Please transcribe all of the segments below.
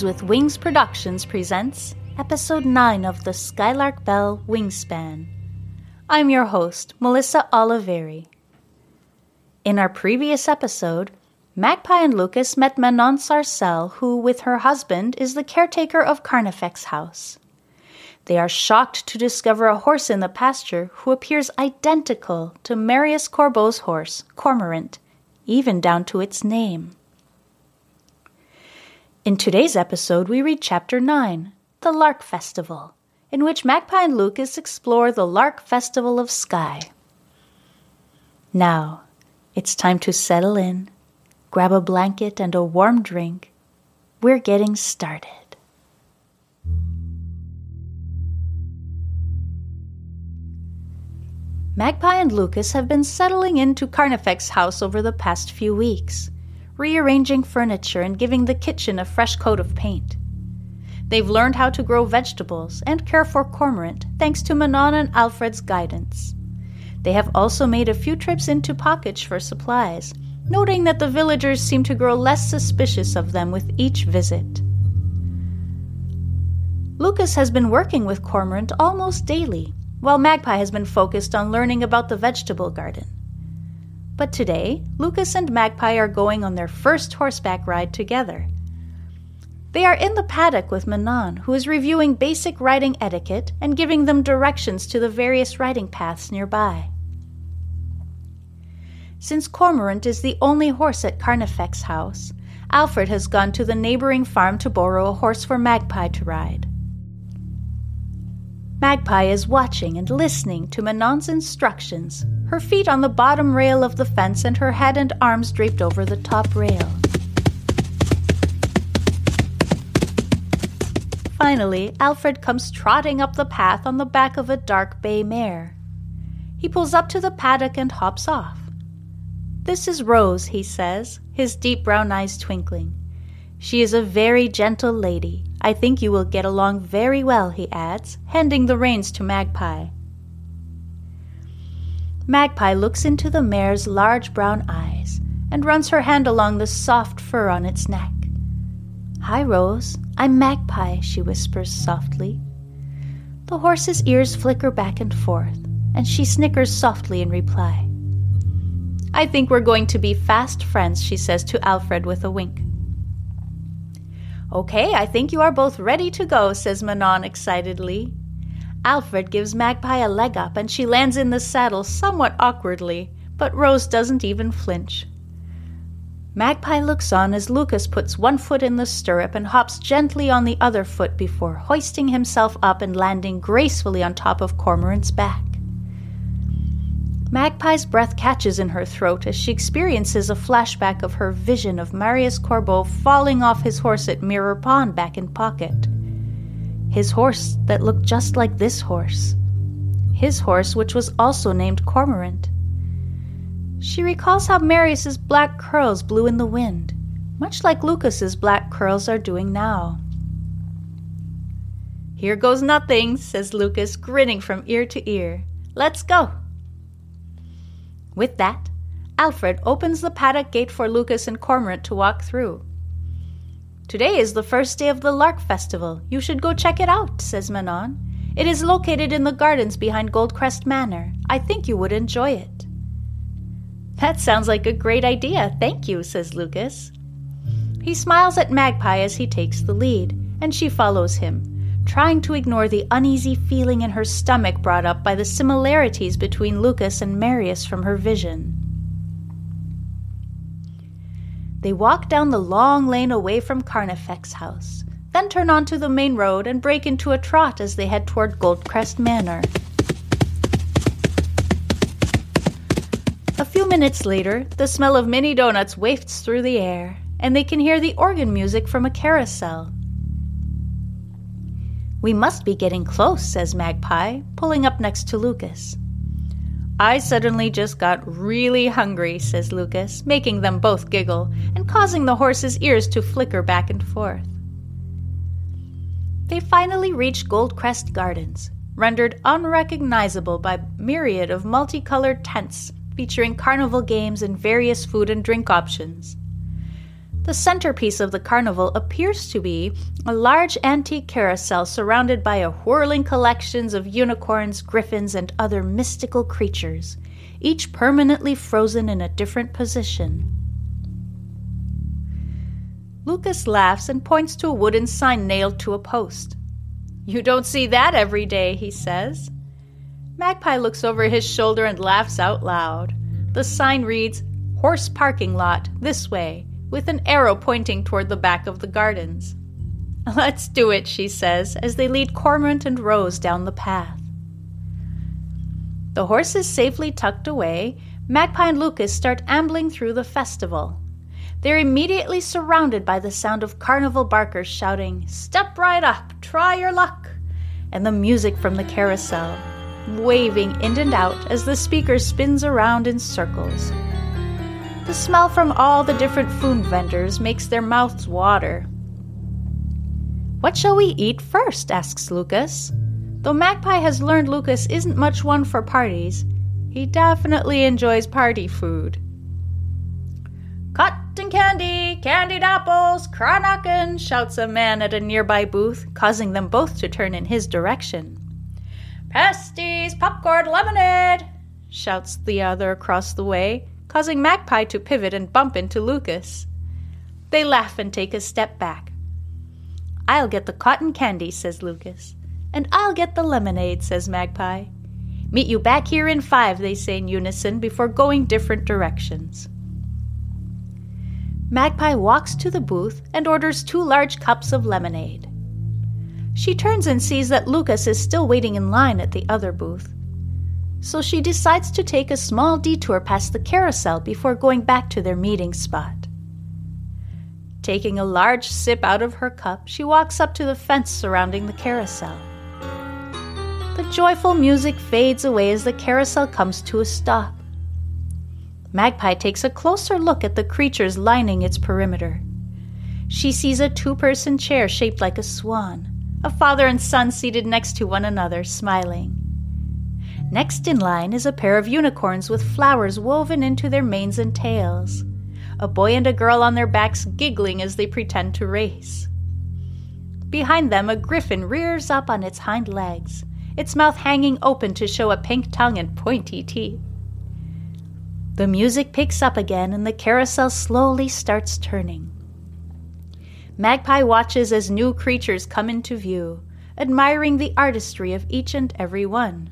Things with Wings Productions presents Episode 9 of the Skylark Bell Wingspan. I'm your host, Melissa Oliveri. In our previous episode, Magpie and Lucas met Manon Sarcelle, who, with her husband, is the caretaker of Carnifex House. They are shocked to discover a horse in the pasture who appears identical to Marius Corbeau's horse, Cormorant, even down to its name. In today's episode, we read Chapter 9, The Lark Festival, in which Magpie and Lucas explore the Lark Festival of Skye. Now, it's time to settle in, grab a blanket and a warm drink. We're getting started. Magpie and Lucas have been settling into Carnifex house over the past few weeks rearranging furniture and giving the kitchen a fresh coat of paint. They've learned how to grow vegetables and care for Cormorant thanks to Manon and Alfred's guidance. They have also made a few trips into Pocketch for supplies, noting that the villagers seem to grow less suspicious of them with each visit. Lucas has been working with Cormorant almost daily, while Magpie has been focused on learning about the vegetable garden. But today, Lucas and Magpie are going on their first horseback ride together. They are in the paddock with Manon, who is reviewing basic riding etiquette and giving them directions to the various riding paths nearby. Since Cormorant is the only horse at Carnifex house, Alfred has gone to the neighboring farm to borrow a horse for Magpie to ride. Magpie is watching and listening to Manon's instructions, her feet on the bottom rail of the fence and her head and arms draped over the top rail. Finally, Alfred comes trotting up the path on the back of a dark bay mare. He pulls up to the paddock and hops off. This is Rose, he says, his deep brown eyes twinkling. She is a very gentle lady. I think you will get along very well, he adds, handing the reins to Magpie. Magpie looks into the mare's large brown eyes and runs her hand along the soft fur on its neck. Hi, Rose. I'm Magpie, she whispers softly. The horse's ears flicker back and forth, and she snickers softly in reply. I think we're going to be fast friends, she says to Alfred with a wink. Okay, I think you are both ready to go, says Manon excitedly. Alfred gives Magpie a leg up and she lands in the saddle somewhat awkwardly, but Rose doesn't even flinch. Magpie looks on as Lucas puts one foot in the stirrup and hops gently on the other foot before hoisting himself up and landing gracefully on top of Cormorant's back. Magpie's breath catches in her throat as she experiences a flashback of her vision of Marius Corbeau falling off his horse at Mirror Pond back in Pocket. His horse that looked just like this horse. His horse, which was also named Cormorant. She recalls how Marius's black curls blew in the wind, much like Lucas's black curls are doing now. Here goes nothing, says Lucas, grinning from ear to ear. Let's go. With that, Alfred opens the paddock gate for Lucas and Cormorant to walk through. Today is the first day of the Lark Festival. You should go check it out, says Manon. It is located in the gardens behind Goldcrest Manor. I think you would enjoy it. That sounds like a great idea, thank you, says Lucas. He smiles at Magpie as he takes the lead, and she follows him, trying to ignore the uneasy feeling in her stomach brought up by the similarities between Lucas and Marius from her vision. They walk down the long lane away from Carnifex's house, then turn onto the main road and break into a trot as they head toward Goldcrest Manor. A few minutes later, the smell of mini donuts wafts through the air, and they can hear the organ music from a carousel. We must be getting close, says Magpie, pulling up next to Lucas. I suddenly just got really hungry, says Lucas, making them both giggle and causing the horse's ears to flicker back and forth. They finally reach Goldcrest Gardens, rendered unrecognizable by myriad of multicolored tents featuring carnival games and various food and drink options. The centerpiece of the carnival appears to be a large antique carousel surrounded by a whirling collections of unicorns, griffins, and other mystical creatures, each permanently frozen in a different position. Lucas laughs and points to a wooden sign nailed to a post. You don't see that every day, he says. Magpie looks over his shoulder and laughs out loud. The sign reads, Horse parking lot, this way with an arrow pointing toward the back of the gardens. Let's do it, she says, as they lead Cormorant and Rose down the path. The horses safely tucked away, Magpie and Lucas start ambling through the festival. They're immediately surrounded by the sound of carnival barkers shouting, Step right up, try your luck, and the music from the carousel, waving in and out as the speaker spins around in circles. The smell from all the different food vendors makes their mouths water. What shall we eat first? asks Lucas. Though Magpie has learned Lucas isn't much one for parties, he definitely enjoys party food. Cotton candy, candied apples, Cranachan, shouts a man at a nearby booth, causing them both to turn in his direction. Pasties, popcorn, lemonade, shouts the other across the way, causing Magpie to pivot and bump into Lucas. They laugh and take a step back. I'll get the cotton candy, says Lucas. And I'll get the lemonade, says Magpie. Meet you back here in five, they say in unison before going different directions. Magpie walks to the booth and orders two large cups of lemonade. She turns and sees that Lucas is still waiting in line at the other booth so she decides to take a small detour past the carousel before going back to their meeting spot. Taking a large sip out of her cup, she walks up to the fence surrounding the carousel. The joyful music fades away as the carousel comes to a stop. Magpie takes a closer look at the creatures lining its perimeter. She sees a two person chair shaped like a swan, a father and son seated next to one another, smiling. Next in line is a pair of unicorns with flowers woven into their manes and tails. A boy and a girl on their backs giggling as they pretend to race. Behind them, a griffin rears up on its hind legs, its mouth hanging open to show a pink tongue and pointy teeth. The music picks up again and the carousel slowly starts turning. Magpie watches as new creatures come into view, admiring the artistry of each and every one.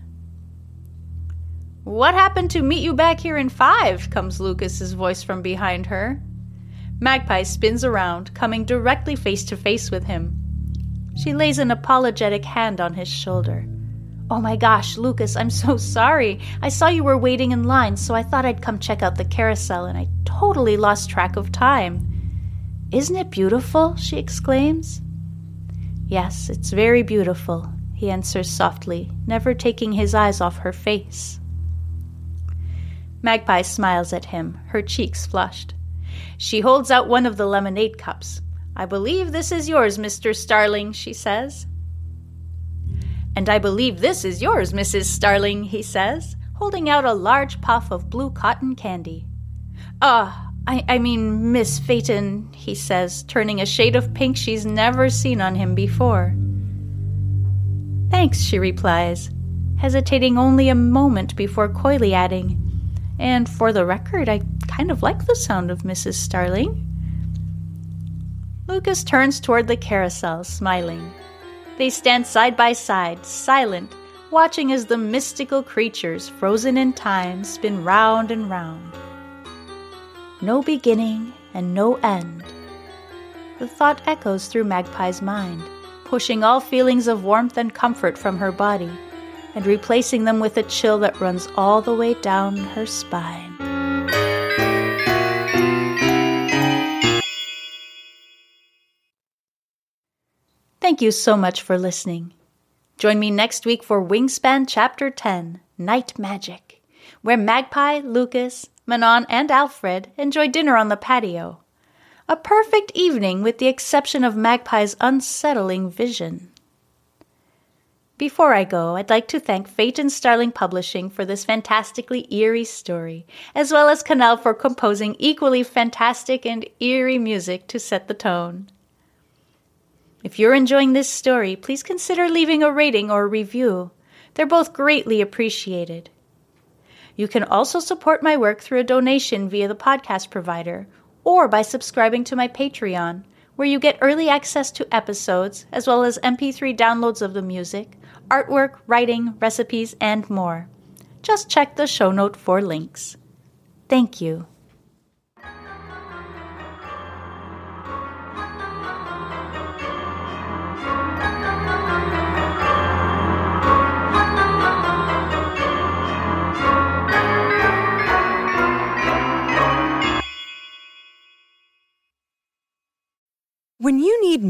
What happened to meet you back here in five? comes Lucas's voice from behind her. Magpie spins around, coming directly face to face with him. She lays an apologetic hand on his shoulder. Oh my gosh, Lucas, I'm so sorry. I saw you were waiting in line, so I thought I'd come check out the carousel, and I totally lost track of time. Isn't it beautiful? she exclaims. Yes, it's very beautiful, he answers softly, never taking his eyes off her face. Magpie smiles at him, her cheeks flushed. She holds out one of the lemonade cups. I believe this is yours, Mr. Starling, she says. And I believe this is yours, Mrs. Starling, he says, holding out a large puff of blue cotton candy. Ah, uh, I, I mean, Miss Phaeton, he says, turning a shade of pink she's never seen on him before. Thanks, she replies, hesitating only a moment before coyly adding, And for the record, I kind of like the sound of Mrs. Starling. Lucas turns toward the carousel, smiling. They stand side by side, silent, watching as the mystical creatures, frozen in time, spin round and round. No beginning and no end. The thought echoes through Magpie's mind, pushing all feelings of warmth and comfort from her body and replacing them with a chill that runs all the way down her spine. Thank you so much for listening. Join me next week for Wingspan Chapter 10 Night Magic, where Magpie, Lucas, Manon, and Alfred enjoy dinner on the patio. A perfect evening with the exception of Magpie's unsettling vision. Before I go, I'd like to thank Phaeton Starling Publishing for this fantastically eerie story, as well as Cannelle for composing equally fantastic and eerie music to set the tone. If you're enjoying this story, please consider leaving a rating or a review. They're both greatly appreciated. You can also support my work through a donation via the podcast provider or by subscribing to my Patreon, where you get early access to episodes as well as MP3 downloads of the music, artwork, writing, recipes, and more. Just check the show note for links. Thank you.